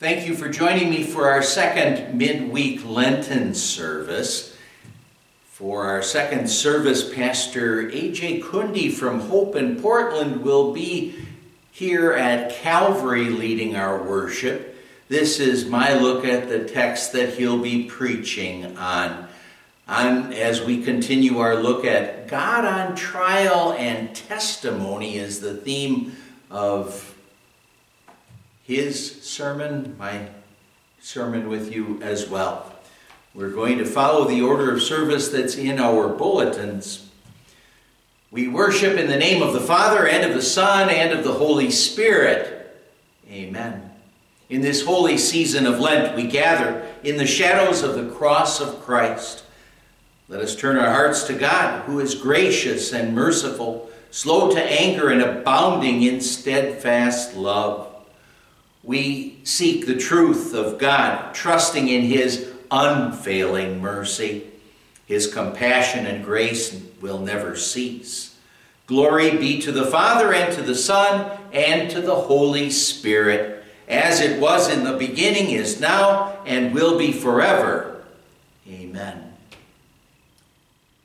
Thank you for joining me for our second midweek Lenten service. For our second service, Pastor A.J. Kundi from Hope in Portland will be here at Calvary leading our worship. This is my look at the text that he'll be preaching on. on as we continue our look at God on trial and testimony is the theme of his sermon, my sermon with you as well. We're going to follow the order of service that's in our bulletins. We worship in the name of the Father, and of the Son, and of the Holy Spirit. Amen. In this holy season of Lent, we gather in the shadows of the cross of Christ. Let us turn our hearts to God, who is gracious and merciful, slow to anger, and abounding in steadfast love we seek the truth of God, trusting in His unfailing mercy. His compassion and grace will never cease. Glory be to the Father, and to the Son, and to the Holy Spirit, as it was in the beginning, is now, and will be forever. Amen.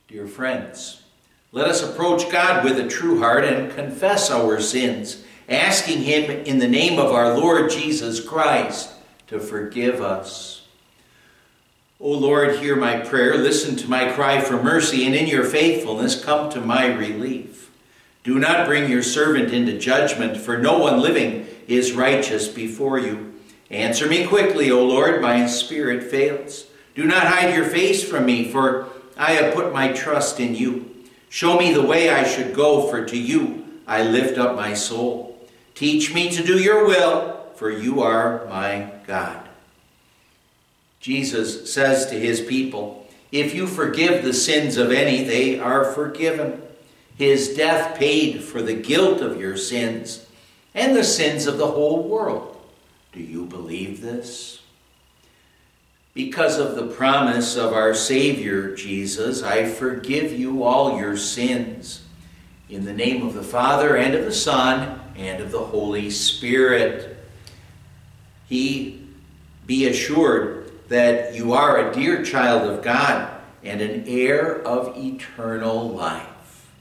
Dear friends, let us approach God with a true heart and confess our sins asking Him in the name of our Lord Jesus Christ to forgive us. O Lord, hear my prayer, listen to my cry for mercy, and in your faithfulness come to my relief. Do not bring your servant into judgment, for no one living is righteous before you. Answer me quickly, O Lord, my spirit fails. Do not hide your face from me, for I have put my trust in you. Show me the way I should go, for to you I lift up my soul. Teach me to do your will, for you are my God. Jesus says to his people, If you forgive the sins of any, they are forgiven. His death paid for the guilt of your sins and the sins of the whole world. Do you believe this? Because of the promise of our Savior Jesus, I forgive you all your sins. In the name of the Father, and of the Son, and of the Holy Spirit. He be assured that you are a dear child of God and an heir of eternal life.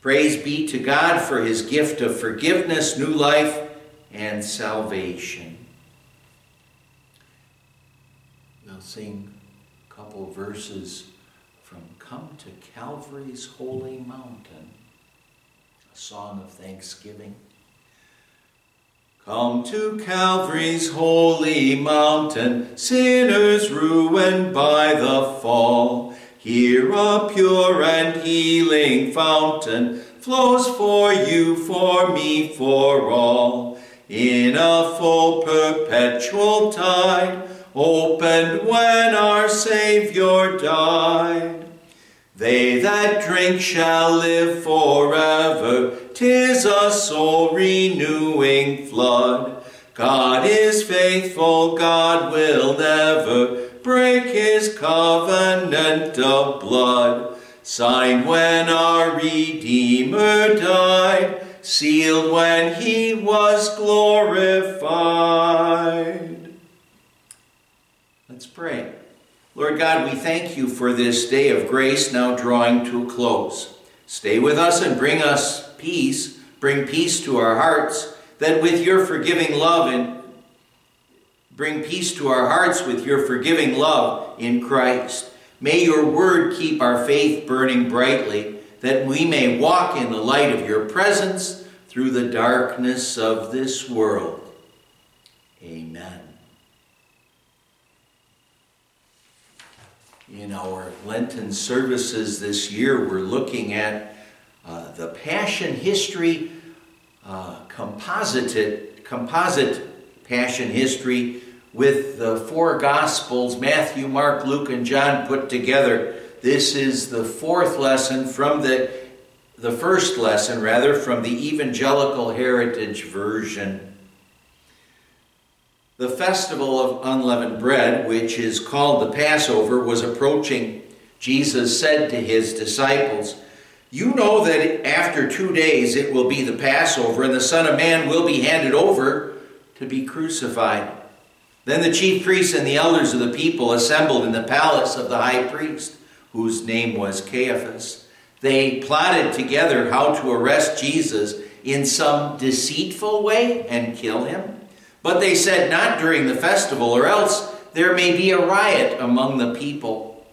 Praise be to God for his gift of forgiveness, new life, and salvation. We'll sing a couple verses from Come to Calvary's Holy Mountain, a song of thanksgiving. Come to Calvary's holy mountain, sinners ruined by the fall. Here a pure and healing fountain flows for you, for me, for all. In a full perpetual tide, opened when our Savior died. They that drink shall live forever. Tis a soul renewing flood. God is faithful, God will never break his covenant of blood. Signed when our Redeemer died, sealed when he was glorified. Let's pray. Lord God, we thank you for this day of grace now drawing to a close. Stay with us and bring us peace, bring peace to our hearts, that with your forgiving love and bring peace to our hearts with your forgiving love in Christ. May your word keep our faith burning brightly, that we may walk in the light of your presence through the darkness of this world. Amen. In our Lenten services this year, we're looking at uh, the Passion History uh, composite, composite Passion History with the four Gospels Matthew, Mark, Luke, and John put together. This is the fourth lesson from the, the first lesson, rather, from the Evangelical Heritage Version. The festival of unleavened bread, which is called the Passover, was approaching. Jesus said to his disciples, You know that after two days it will be the Passover, and the Son of Man will be handed over to be crucified. Then the chief priests and the elders of the people assembled in the palace of the high priest, whose name was Caiaphas. They plotted together how to arrest Jesus in some deceitful way and kill him. But they said, Not during the festival, or else there may be a riot among the people.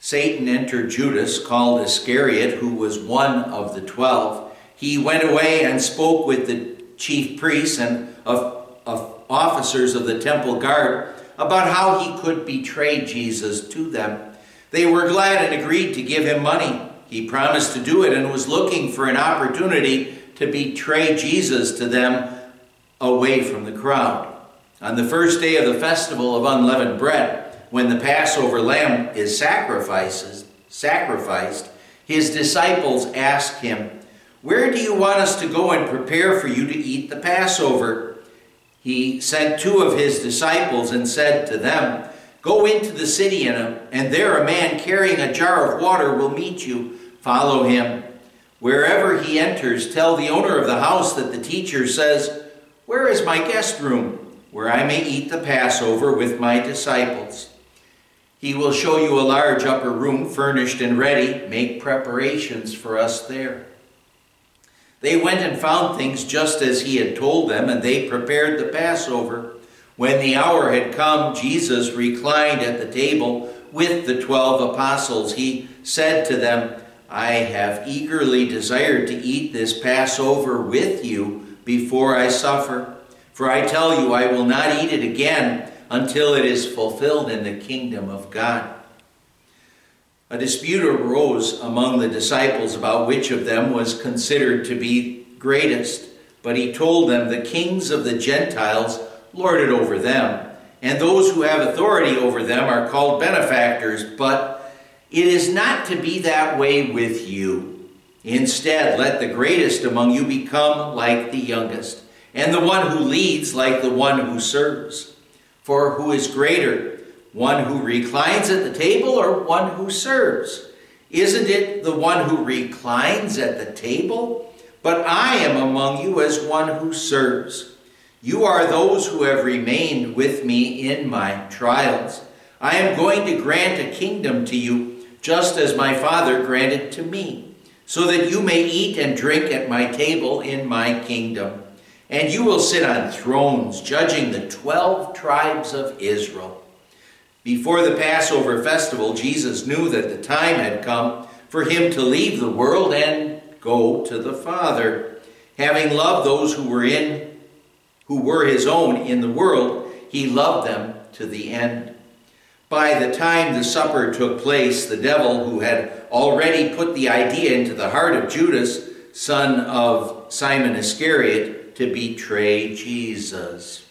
Satan entered Judas, called Iscariot, who was one of the twelve. He went away and spoke with the chief priests and of, of officers of the temple guard about how he could betray Jesus to them. They were glad and agreed to give him money. He promised to do it and was looking for an opportunity to betray Jesus to them away from the crowd. On the first day of the festival of unleavened bread, when the Passover lamb is sacrificed, sacrificed, his disciples asked him, Where do you want us to go and prepare for you to eat the Passover? He sent two of his disciples and said to them, Go into the city, and, and there a man carrying a jar of water will meet you. Follow him. Wherever he enters, tell the owner of the house that the teacher says, Where is my guest room, where I may eat the Passover with my disciples? He will show you a large upper room furnished and ready. Make preparations for us there. They went and found things just as he had told them, and they prepared the Passover. When the hour had come, Jesus reclined at the table with the twelve apostles. He said to them, I have eagerly desired to eat this Passover with you before I suffer. For I tell you, I will not eat it again until it is fulfilled in the kingdom of God. A dispute arose among the disciples about which of them was considered to be greatest. But he told them, The kings of the Gentiles lord it over them, and those who have authority over them are called benefactors. But it is not to be that way with you. Instead, let the greatest among you become like the youngest, and the one who leads like the one who serves. For who is greater, one who reclines at the table or one who serves? Isn't it the one who reclines at the table? But I am among you as one who serves. You are those who have remained with me in my trials. I am going to grant a kingdom to you, just as my Father granted to me, so that you may eat and drink at my table in my kingdom. And you will sit on thrones, judging the twelve tribes of Israel. Before the Passover festival, Jesus knew that the time had come for him to leave the world and go to the Father. Having loved those who were in who were his own in the world, he loved them to the end. By the time the supper took place, the devil, who had already put the idea into the heart of Judas, son of Simon Iscariot, to betray Jesus.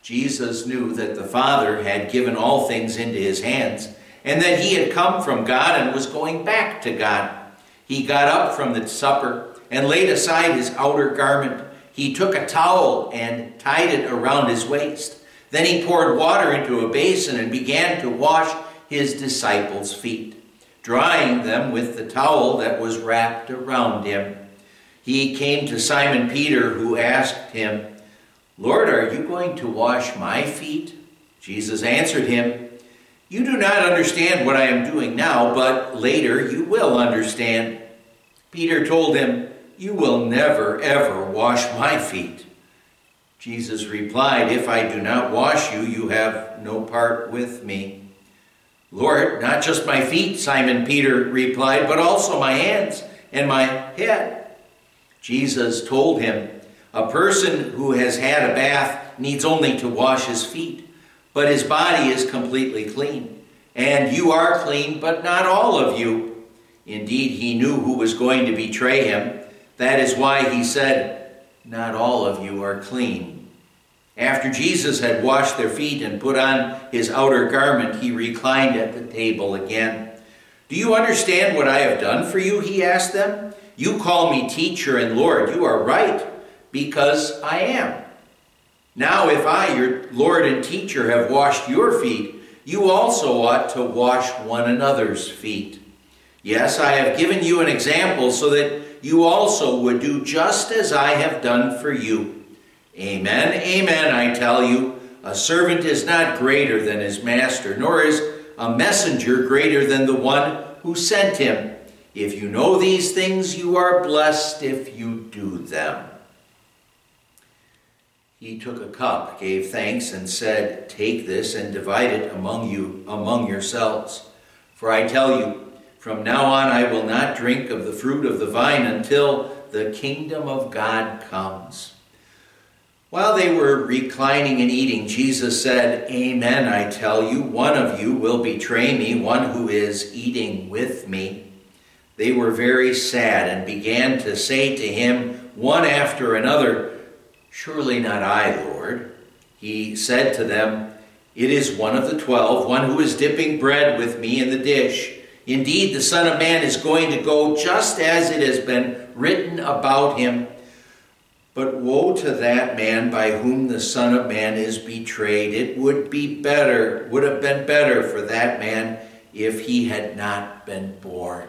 Jesus knew that the Father had given all things into his hands and that he had come from God and was going back to God. He got up from the supper and laid aside his outer garment. He took a towel and tied it around his waist. Then he poured water into a basin and began to wash his disciples' feet, drying them with the towel that was wrapped around him. He came to Simon Peter, who asked him, Lord, are you going to wash my feet? Jesus answered him, You do not understand what I am doing now, but later you will understand. Peter told him, You will never, ever wash my feet. Jesus replied, If I do not wash you, you have no part with me. Lord, not just my feet, Simon Peter replied, but also my hands and my head. Jesus told him, a person who has had a bath needs only to wash his feet, but his body is completely clean. And you are clean, but not all of you. Indeed, he knew who was going to betray him. That is why he said, Not all of you are clean. After Jesus had washed their feet and put on his outer garment, he reclined at the table again. Do you understand what I have done for you? He asked them. You call me teacher and Lord. You are right because I am. Now, if I, your Lord and teacher, have washed your feet, you also ought to wash one another's feet. Yes, I have given you an example so that you also would do just as I have done for you. Amen, amen, I tell you. a servant is not greater than his master, nor is a messenger greater than the one who sent him. If you know these things, you are blessed if you do them. He took a cup, gave thanks, and said, Take this and divide it among you, among yourselves. For I tell you, from now on I will not drink of the fruit of the vine until the kingdom of God comes. While they were reclining and eating, Jesus said, Amen, I tell you, one of you will betray me, one who is eating with me. They were very sad and began to say to him, one after another, Surely not I, Lord. He said to them, It is one of the twelve, one who is dipping bread with me in the dish. Indeed, the Son of Man is going to go just as it has been written about him. But woe to that man by whom the Son of Man is betrayed. It would be better, would have been better for that man if he had not been born.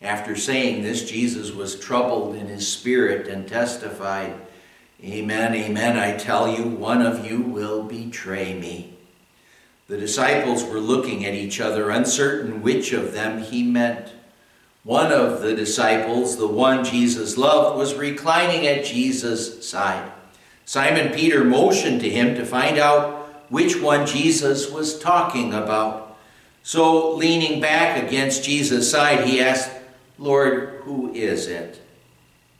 After saying this, Jesus was troubled in his spirit and testified, Amen, amen, I tell you, one of you will betray me. The disciples were looking at each other, uncertain which of them he meant. One of the disciples, the one Jesus loved, was reclining at Jesus' side. Simon Peter motioned to him to find out which one Jesus was talking about. So, leaning back against Jesus' side, he asked, Lord, who is it?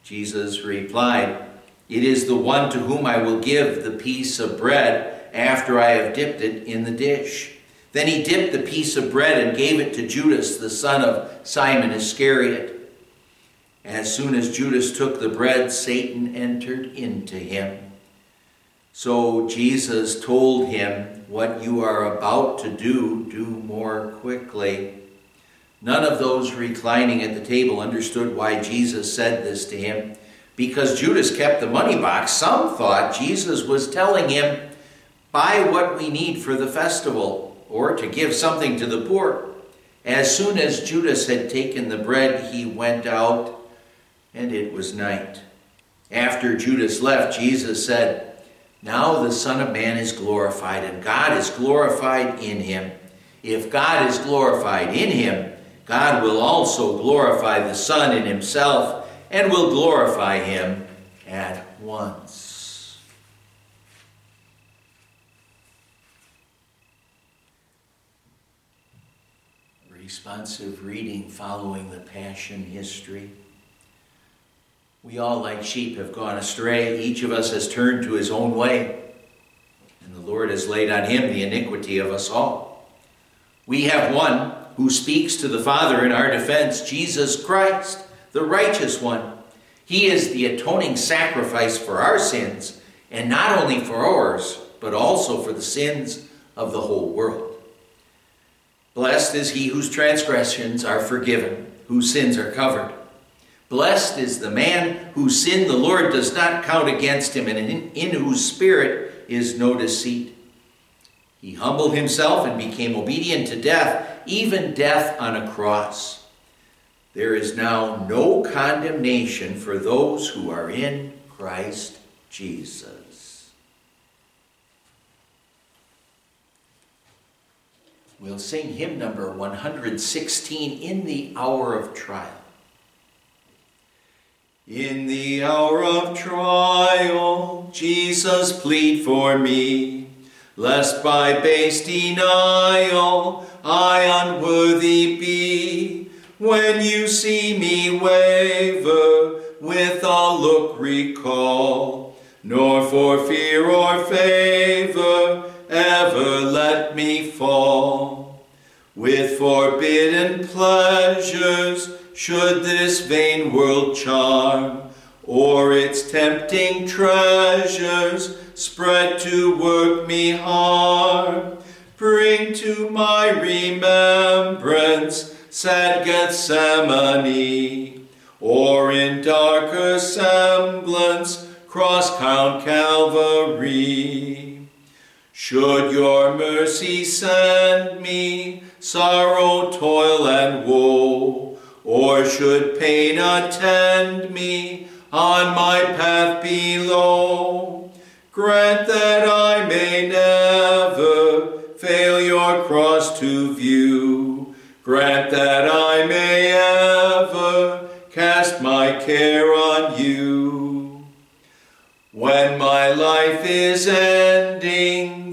Jesus replied, it is the one to whom I will give the piece of bread after I have dipped it in the dish. Then he dipped the piece of bread and gave it to Judas, the son of Simon Iscariot. As soon as Judas took the bread, Satan entered into him. So Jesus told him, What you are about to do, do more quickly. None of those reclining at the table understood why Jesus said this to him because Judas kept the money box, some thought Jesus was telling him, buy what we need for the festival, or to give something to the poor. As soon as Judas had taken the bread, he went out, and it was night. After Judas left, Jesus said, Now the Son of Man is glorified, and God is glorified in him. If God is glorified in him, God will also glorify the Son in himself and will glorify him at once. Responsive reading following the Passion history. We all, like sheep, have gone astray. Each of us has turned to his own way, and the Lord has laid on him the iniquity of us all. We have one who speaks to the Father in our defense, Jesus Christ the righteous one. He is the atoning sacrifice for our sins, and not only for ours, but also for the sins of the whole world. Blessed is he whose transgressions are forgiven, whose sins are covered. Blessed is the man whose sin the Lord does not count against him, and in, whose spirit is no deceit. He humbled himself and became obedient to death, even death on a cross. There is now no condemnation for those who are in Christ Jesus. We'll sing hymn number 116 in the hour of trial. In the hour of trial, Jesus plead for me, lest by base denial I unworthy be when you see me waver, with a look recall, nor for fear or favor ever let me fall. With forbidden pleasures should this vain world charm, or its tempting treasures spread to work me harm. Bring to my remembrance sad Gethsemane, or in darker semblance cross count Calvary. Should your mercy send me sorrow, toil, and woe, or should pain attend me on my path below, Grant that I may never fail your cross to view. Grant that I may ever cast my care on you. When my life is ending,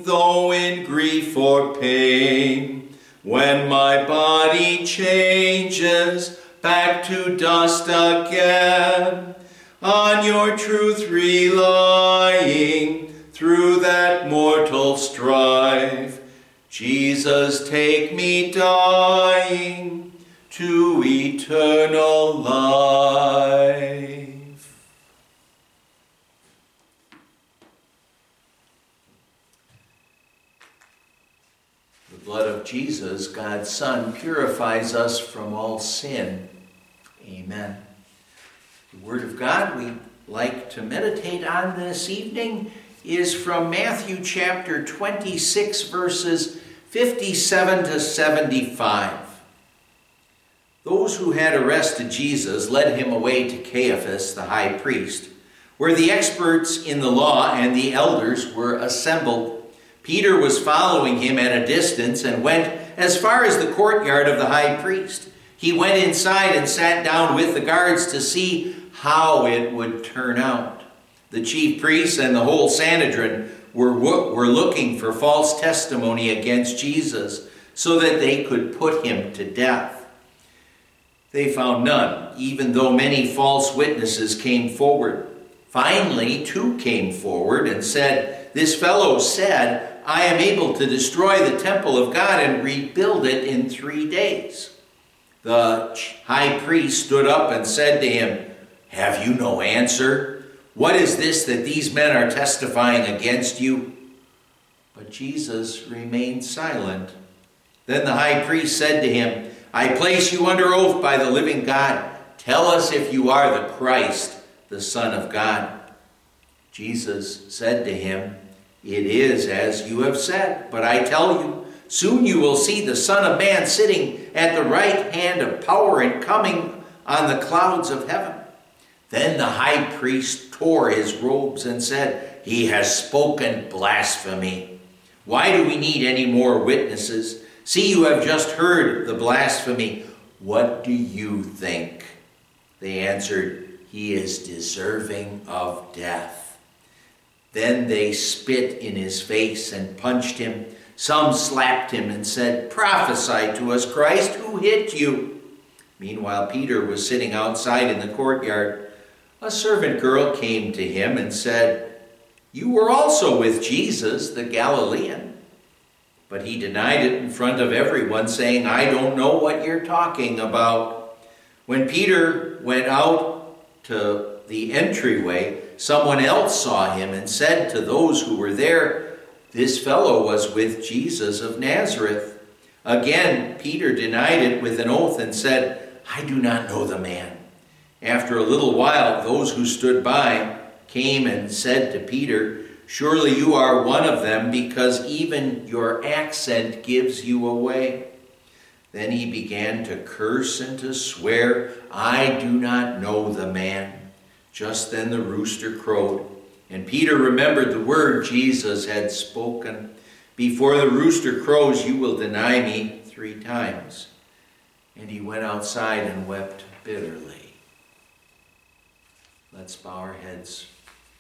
grief or pain, when my body changes back to dust again, on your truth relying through that mortal strife. Jesus, take me dying to eternal life. The blood of Jesus, God's Son, purifies us from all sin. Amen. The Word of God we like to meditate on this evening is from Matthew chapter 26, verses 57 to 75. Those who had arrested Jesus led him away to Caiaphas, the high priest, where the experts in the law and the elders were assembled. Peter was following him at a distance and went as far as the courtyard of the high priest. He went inside and sat down with the guards to see how it would turn out. The chief priests and the whole Sanhedrin were, were looking for false testimony against Jesus so that they could put him to death. They found none, even though many false witnesses came forward. Finally, two came forward and said, This fellow said, I am able to destroy the temple of God and rebuild it in three days. The high priest stood up and said to him, have you no answer? What is this that these men are testifying against you? But Jesus remained silent. Then the high priest said to him, I place you under oath by the living God. Tell us if you are the Christ, the Son of God. Jesus said to him, It is as you have said, but I tell you, soon you will see the Son of Man sitting at the right hand of power and coming on the clouds of heaven. Then the high priest tore his robes and said, He has spoken blasphemy. Why do we need any more witnesses? See, you have just heard the blasphemy. What do you think? They answered, He is deserving of death. Then they spit in his face and punched him. Some slapped him and said, Prophesy to us, Christ, who hit you? Meanwhile, Peter was sitting outside in the courtyard a servant girl came to him and said, You were also with Jesus, the Galilean. But he denied it in front of everyone, saying, I don't know what you're talking about. When Peter went out to the entryway, someone else saw him and said to those who were there, This fellow was with Jesus of Nazareth. Again, Peter denied it with an oath and said, I do not know the man. After a little while, those who stood by came and said to Peter, Surely you are one of them, because even your accent gives you away. Then he began to curse and to swear, I do not know the man. Just then the rooster crowed, and Peter remembered the word Jesus had spoken Before the rooster crows, you will deny me three times. And he went outside and wept bitterly. Let's bow our heads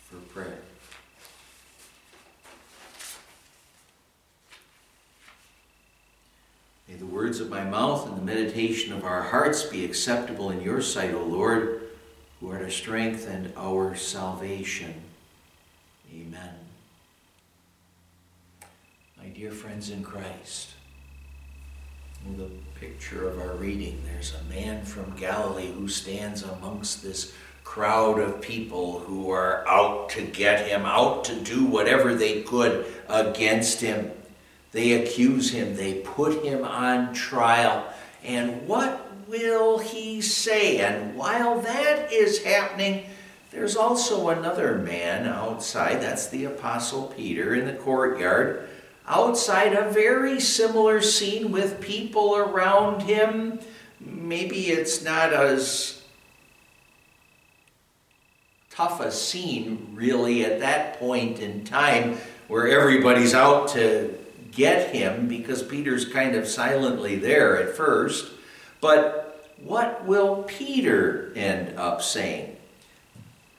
for prayer. May the words of my mouth and the meditation of our hearts be acceptable in your sight, O Lord, who are our strength and our salvation. Amen. My dear friends in Christ, in the picture of our reading, there's a man from Galilee who stands amongst this crowd of people who are out to get him, out to do whatever they could against him. They accuse him, they put him on trial. And what will he say? And while that is happening, there's also another man outside, that's the Apostle Peter in the courtyard, outside a very similar scene with people around him. Maybe it's not as tough a scene, really, at that point in time where everybody's out to get him because Peter's kind of silently there at first. But what will Peter end up saying?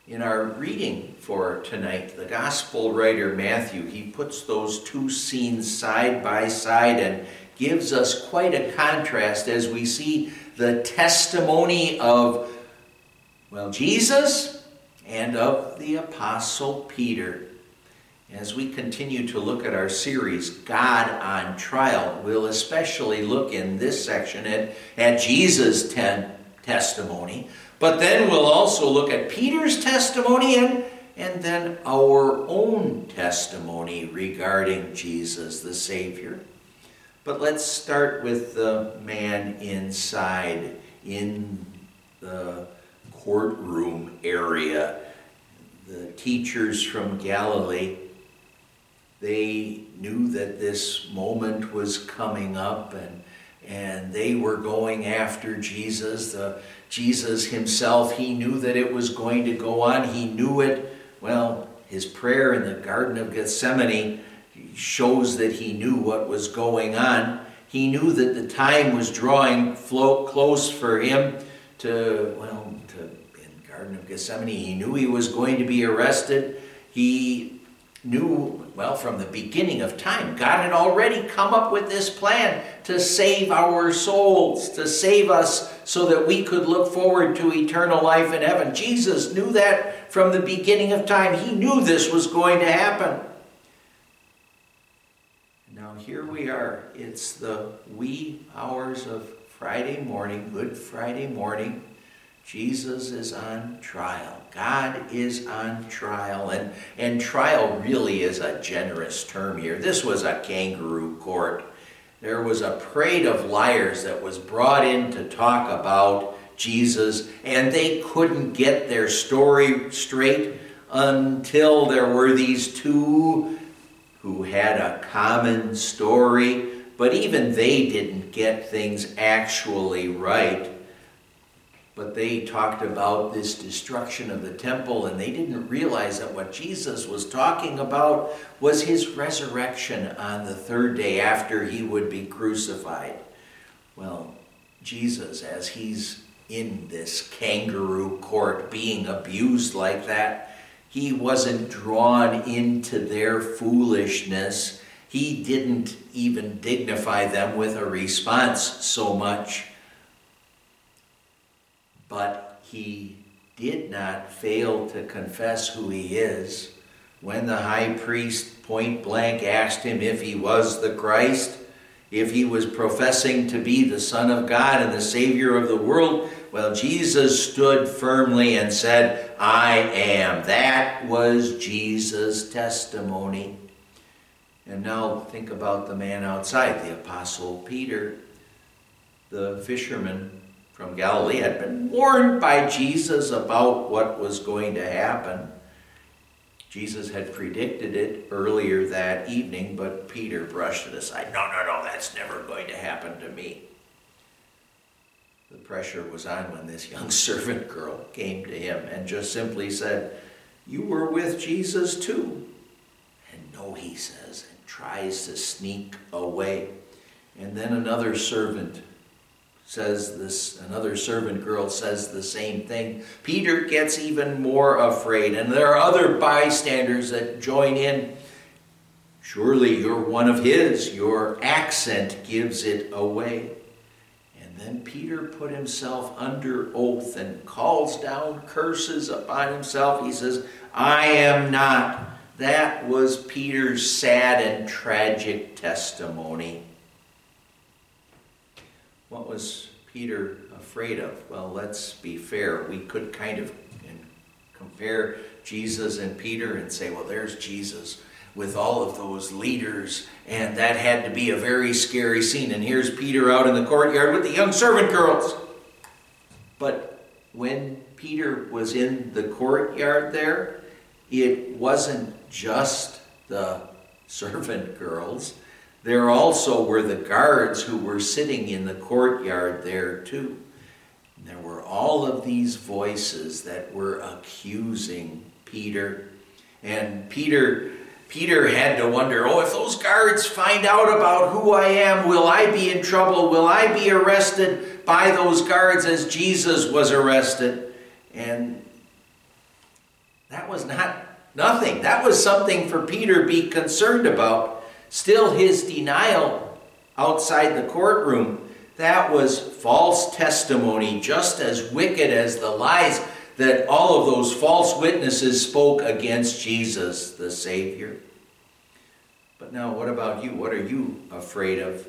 In our reading for tonight, the gospel writer Matthew, he puts those two scenes side by side and gives us quite a contrast as we see the testimony of, well, Jesus and of the Apostle Peter. As we continue to look at our series, God on Trial, we'll especially look in this section at, at Jesus' ten, testimony, but then we'll also look at Peter's testimony and, and then our own testimony regarding Jesus the Savior. But let's start with the man inside in the courtroom area. The teachers from Galilee, they knew that this moment was coming up and, and they were going after Jesus. The, Jesus himself, he knew that it was going to go on. He knew it. Well, his prayer in the Garden of Gethsemane shows that he knew what was going on. He knew that the time was drawing close for him to, well, to, in Garden of Gethsemane, he knew he was going to be arrested. He knew, well, from the beginning of time, God had already come up with this plan to save our souls, to save us so that we could look forward to eternal life in heaven. Jesus knew that from the beginning of time. He knew this was going to happen Now here we are. It's the wee hours of Friday morning, Good Friday morning. Jesus is on trial. God is on trial. And, and trial really is a generous term here. This was a kangaroo court. There was a parade of liars that was brought in to talk about Jesus, and they couldn't get their story straight until there were these two who had a common story, but even they didn't get things actually right. But they talked about this destruction of the temple, and they didn't realize that what Jesus was talking about was his resurrection on the third day after he would be crucified. Well, Jesus, as he's in this kangaroo court being abused like that, he wasn't drawn into their foolishness. He didn't even dignify them with a response so much. But he did not fail to confess who he is. When the high priest point blank asked him if he was the Christ, if he was professing to be the Son of God and the Savior of the world, well, Jesus stood firmly and said, I am. That was Jesus' testimony. And now think about the man outside, the Apostle Peter. The fisherman from Galilee had been warned by Jesus about what was going to happen. Jesus had predicted it earlier that evening, but Peter brushed it aside. No, no, no, that's never going to happen to me the pressure was on when this young servant girl came to him and just simply said, You were with Jesus too. And no, he says, and tries to sneak away. And then another servant says this, another servant girl says the same thing. Peter gets even more afraid, and there are other bystanders that join in. Surely you're one of his. Your accent gives it away. And then Peter put himself under oath and calls down curses upon himself. He says, I am not. That was Peter's sad and tragic testimony. What was Peter afraid of? Well, let's be fair. We could kind of compare Jesus and Peter and say, well, there's Jesus with all of those leaders, and that had to be a very scary scene. And here's Peter out in the courtyard with the young servant girls. But when Peter was in the courtyard there, it wasn't just the servant girls. There also were the guards who were sitting in the courtyard there too. there were all of these voices that were accusing Peter. And Peter Peter had to wonder, oh, if those guards find out about who I am, will I be in trouble? Will I be arrested by those guards as Jesus was arrested? And that was not nothing. That was something for Peter to be concerned about. Still, his denial outside the courtroom, that was false testimony, just as wicked as the lies that all of those false witnesses spoke against Jesus, the Savior. But now, what about you? What are you afraid of?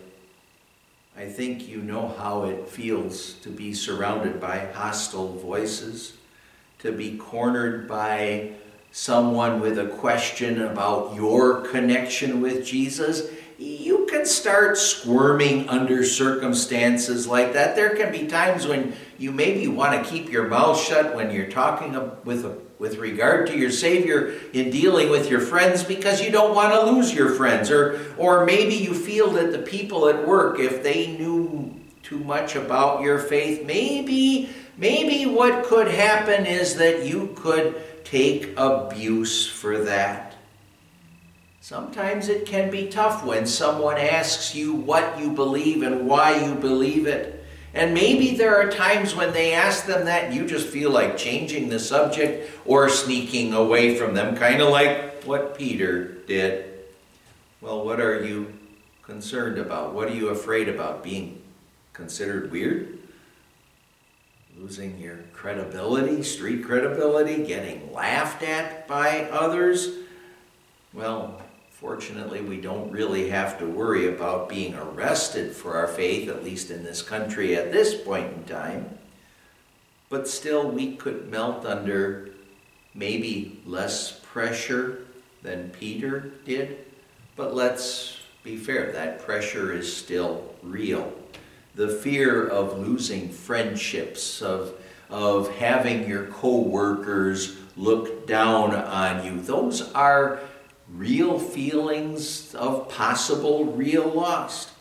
I think you know how it feels to be surrounded by hostile voices, to be cornered by someone with a question about your connection with Jesus you can start squirming under circumstances like that. There can be times when you maybe want to keep your mouth shut when you're talking with, a, with regard to your Savior in dealing with your friends because you don't want to lose your friends. Or, or maybe you feel that the people at work, if they knew too much about your faith, maybe, maybe what could happen is that you could take abuse for that. Sometimes it can be tough when someone asks you what you believe and why you believe it. And maybe there are times when they ask them that you just feel like changing the subject or sneaking away from them, kind of like what Peter did. Well, what are you concerned about? What are you afraid about? Being considered weird? Losing your credibility, street credibility, getting laughed at by others? Well, Fortunately, we don't really have to worry about being arrested for our faith, at least in this country at this point in time. But still, we could melt under maybe less pressure than Peter did. But let's be fair, that pressure is still real. The fear of losing friendships, of, of having your co workers look down on you, those are real feelings of possible real loss.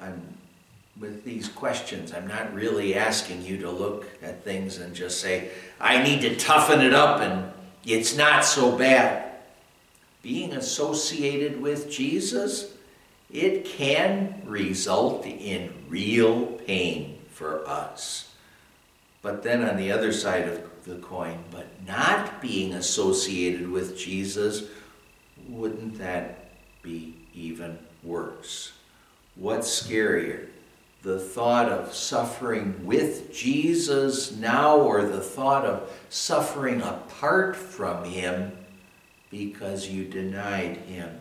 I'm with these questions, I'm not really asking you to look at things and just say, I need to toughen it up and it's not so bad. Being associated with Jesus, it can result in real pain for us. But then on the other side of the coin, but not being associated with Jesus, wouldn't that be even worse? What's scarier? The thought of suffering with Jesus now or the thought of suffering apart from Him because you denied Him?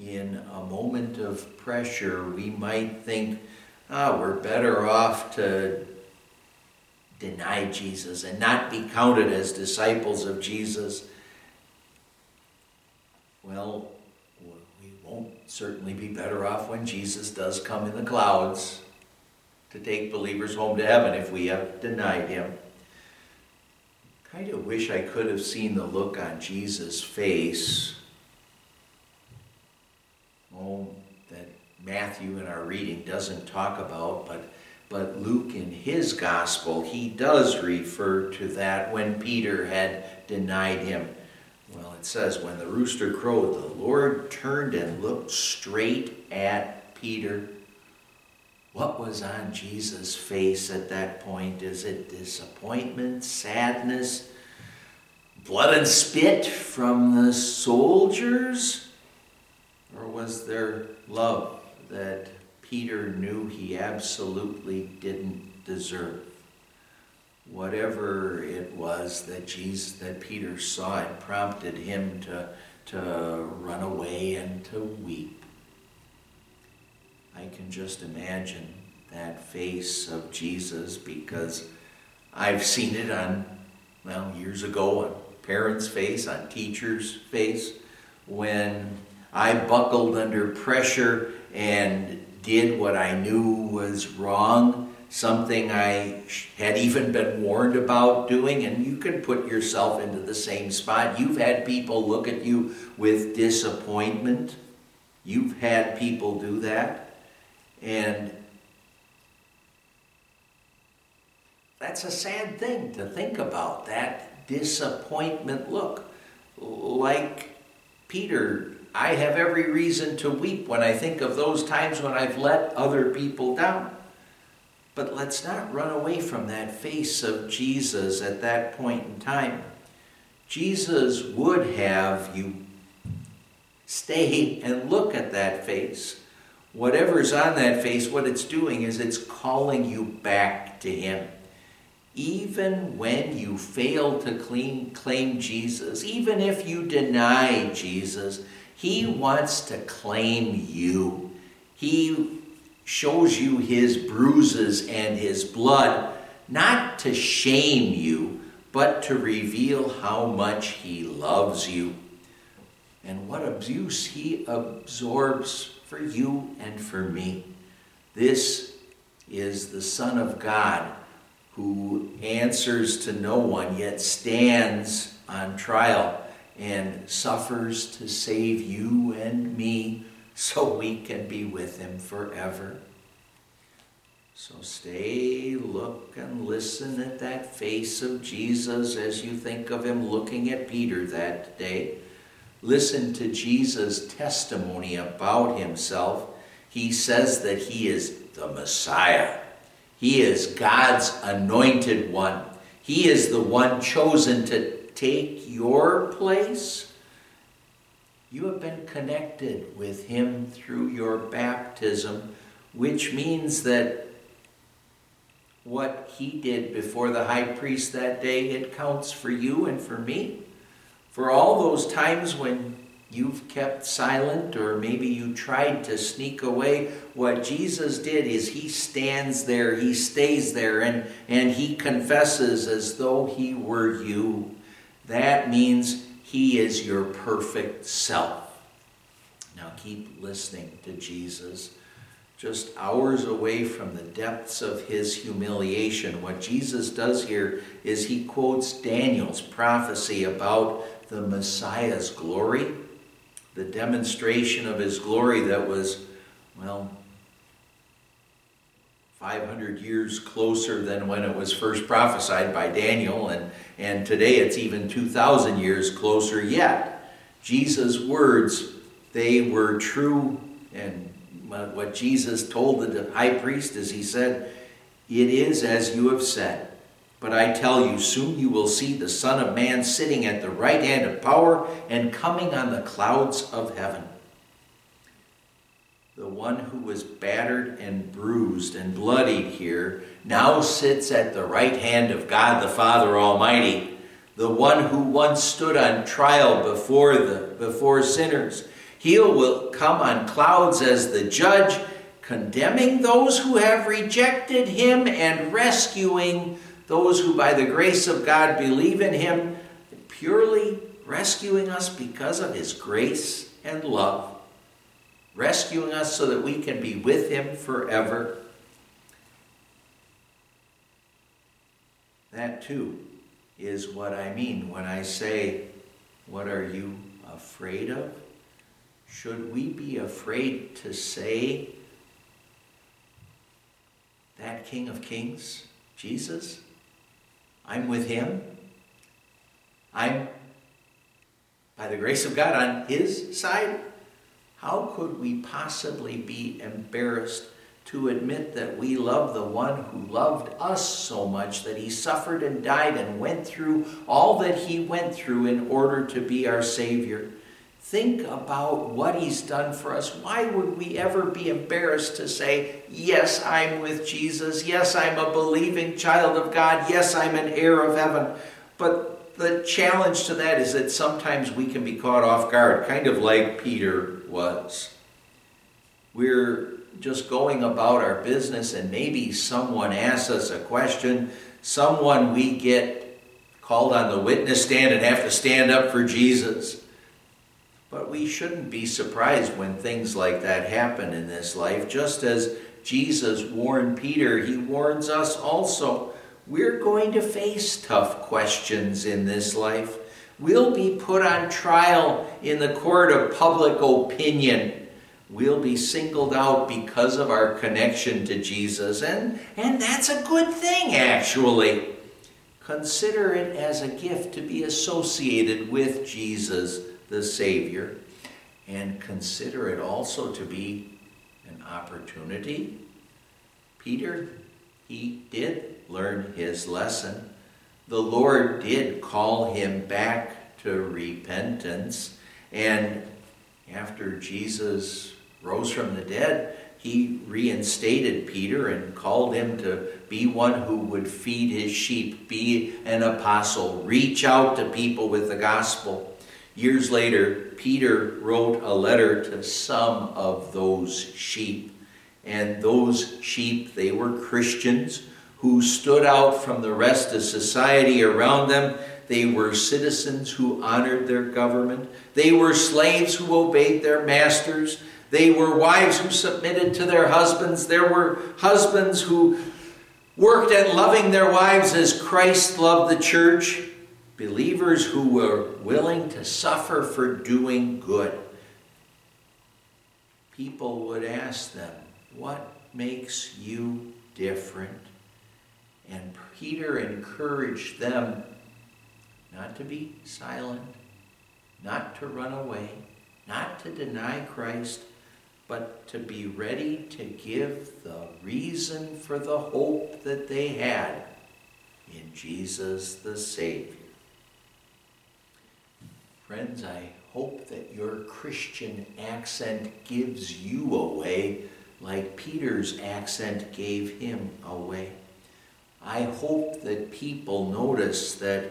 In a moment of pressure, we might think, ah, oh, we're better off to deny Jesus and not be counted as disciples of Jesus. Well, we won't certainly be better off when Jesus does come in the clouds to take believers home to heaven if we have denied him. Kind of wish I could have seen the look on Jesus' face. Oh, that Matthew in our reading doesn't talk about, but but Luke, in his gospel, he does refer to that when Peter had denied him. Well, it says, when the rooster crowed, the Lord turned and looked straight at Peter. What was on Jesus' face at that point? Is it disappointment, sadness, blood and spit from the soldiers? Or was there love that Peter knew he absolutely didn't deserve. Whatever it was that Jesus, that Peter saw, it prompted him to, to run away and to weep. I can just imagine that face of Jesus because I've seen it on, well, years ago on parents' face, on teachers' face, when I buckled under pressure and did what I knew was wrong, something I had even been warned about doing, and you can put yourself into the same spot. You've had people look at you with disappointment. You've had people do that. And that's a sad thing to think about, that disappointment look. Like Peter, I have every reason to weep when I think of those times when I've let other people down. But let's not run away from that face of Jesus at that point in time. Jesus would have you stay and look at that face. Whatever's on that face, what it's doing is it's calling you back to Him. Even when you fail to claim, claim Jesus, even if you deny Jesus, He wants to claim you. He shows you His bruises and His blood, not to shame you, but to reveal how much He loves you and what abuse He absorbs for you and for me. This is the Son of God who answers to no one, yet stands on trial and suffers to save you and me so we can be with him forever. So stay, look, and listen at that face of Jesus as you think of him looking at Peter that day. Listen to Jesus' testimony about himself. He says that he is the Messiah. He is God's anointed one. He is the one chosen to take your place. You have been connected with him through your baptism, which means that what he did before the high priest that day, it counts for you and for me. For all those times when you've kept silent or maybe you tried to sneak away, what Jesus did is he stands there, he stays there, and, and he confesses as though he were you. That means he is your perfect self. Now keep listening to Jesus just hours away from the depths of his humiliation. What Jesus does here is he quotes Daniel's prophecy about the Messiah's glory, the demonstration of his glory that was, well, 500 years closer than when it was first prophesied by Daniel, and, and today it's even 2,000 years closer yet. Jesus' words, they were true and what Jesus told the high priest is he said, It is as you have said. But I tell you, soon you will see the Son of Man sitting at the right hand of power and coming on the clouds of heaven. The one who was battered and bruised and bloodied here now sits at the right hand of God the Father Almighty. The one who once stood on trial before, the, before sinners he will come on clouds as the judge, condemning those who have rejected him and rescuing those who, by the grace of God, believe in him, purely rescuing us because of his grace and love, rescuing us so that we can be with him forever. That too is what I mean when I say, What are you afraid of? Should we be afraid to say that King of Kings, Jesus? I'm with him. I'm, by the grace of God, on his side. How could we possibly be embarrassed to admit that we love the one who loved us so much that he suffered and died and went through all that he went through in order to be our Savior? Think about what he's done for us. Why would we ever be embarrassed to say, Yes, I'm with Jesus. Yes, I'm a believing child of God. Yes, I'm an heir of heaven. But the challenge to that is that sometimes we can be caught off guard, kind of like Peter was. We're just going about our business, and maybe someone asks us a question, someone we get called on the witness stand and have to stand up for Jesus. But we shouldn't be surprised when things like that happen in this life. Just as Jesus warned Peter, he warns us also. We're going to face tough questions in this life. We'll be put on trial in the court of public opinion. we'll be singled out because of our connection to Jesus. And, and that's a good thing, actually. Consider it as a gift to be associated with Jesus, the Savior. And consider it also to be an opportunity. Peter, he did learn his lesson. The Lord did call him back to repentance. And after Jesus rose from the dead, he reinstated Peter and called him to be one who would feed his sheep, be an apostle, reach out to people with the gospel. Years later, Peter wrote a letter to some of those sheep. And those sheep, they were Christians who stood out from the rest of society around them. They were citizens who honored their government. They were slaves who obeyed their masters. They were wives who submitted to their husbands. There were husbands who worked at loving their wives as Christ loved the church. Believers who were willing to suffer for doing good. People would ask them, What makes you different? And Peter encouraged them not to be silent, not to run away, not to deny Christ, but to be ready to give the reason for the hope that they had in Jesus the Savior. Friends, I hope that your Christian accent gives you away like Peter's accent gave him away. I hope that people notice that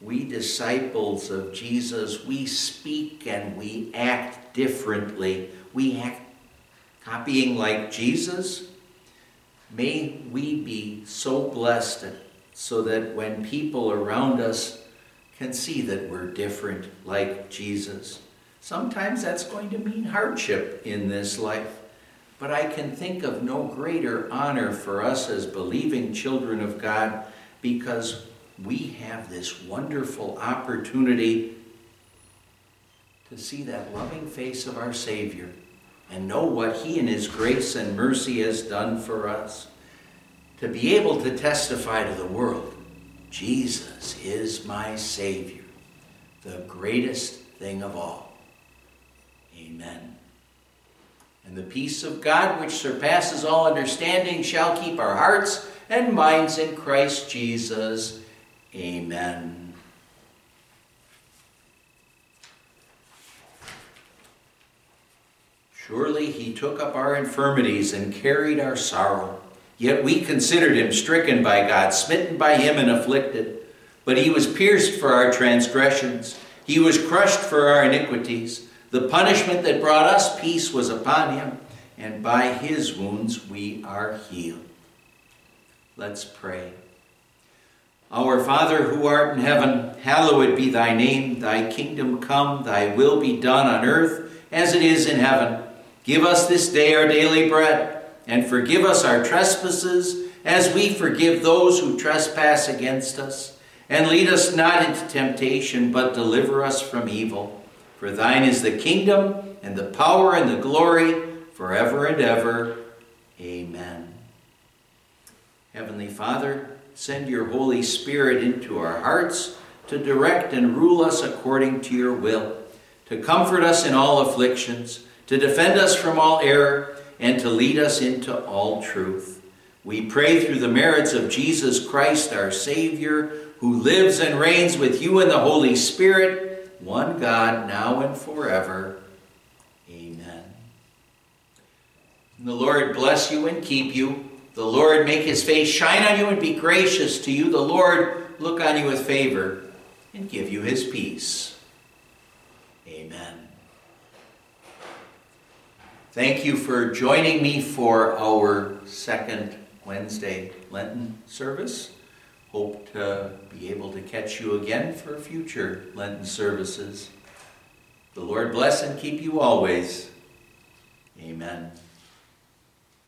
we disciples of Jesus, we speak and we act differently. We act copying like Jesus. May we be so blessed so that when people around us can see that we're different like Jesus. Sometimes that's going to mean hardship in this life. But I can think of no greater honor for us as believing children of God because we have this wonderful opportunity to see that loving face of our Savior and know what He in His grace and mercy has done for us. To be able to testify to the world Jesus is my Savior, the greatest thing of all. Amen. And the peace of God, which surpasses all understanding, shall keep our hearts and minds in Christ Jesus. Amen. Surely he took up our infirmities and carried our sorrow. Yet we considered him stricken by God, smitten by him, and afflicted. But he was pierced for our transgressions, he was crushed for our iniquities. The punishment that brought us peace was upon him, and by his wounds we are healed. Let's pray. Our Father who art in heaven, hallowed be thy name. Thy kingdom come, thy will be done on earth as it is in heaven. Give us this day our daily bread, and forgive us our trespasses as we forgive those who trespass against us. And lead us not into temptation, but deliver us from evil. For thine is the kingdom, and the power, and the glory, forever and ever. Amen. Heavenly Father, send your Holy Spirit into our hearts to direct and rule us according to your will, to comfort us in all afflictions, to defend us from all error, and to lead us into all truth. We pray through the merits of Jesus Christ, our Savior, who lives and reigns with you in the Holy Spirit one God, now and forever. Amen. And the Lord bless you and keep you. The Lord make his face shine on you and be gracious to you. The Lord look on you with favor and give you his peace. Amen. Thank you for joining me for our second Wednesday Lenten service. Hope to be able to catch you again for future Lenten services. The Lord bless and keep you always. Amen.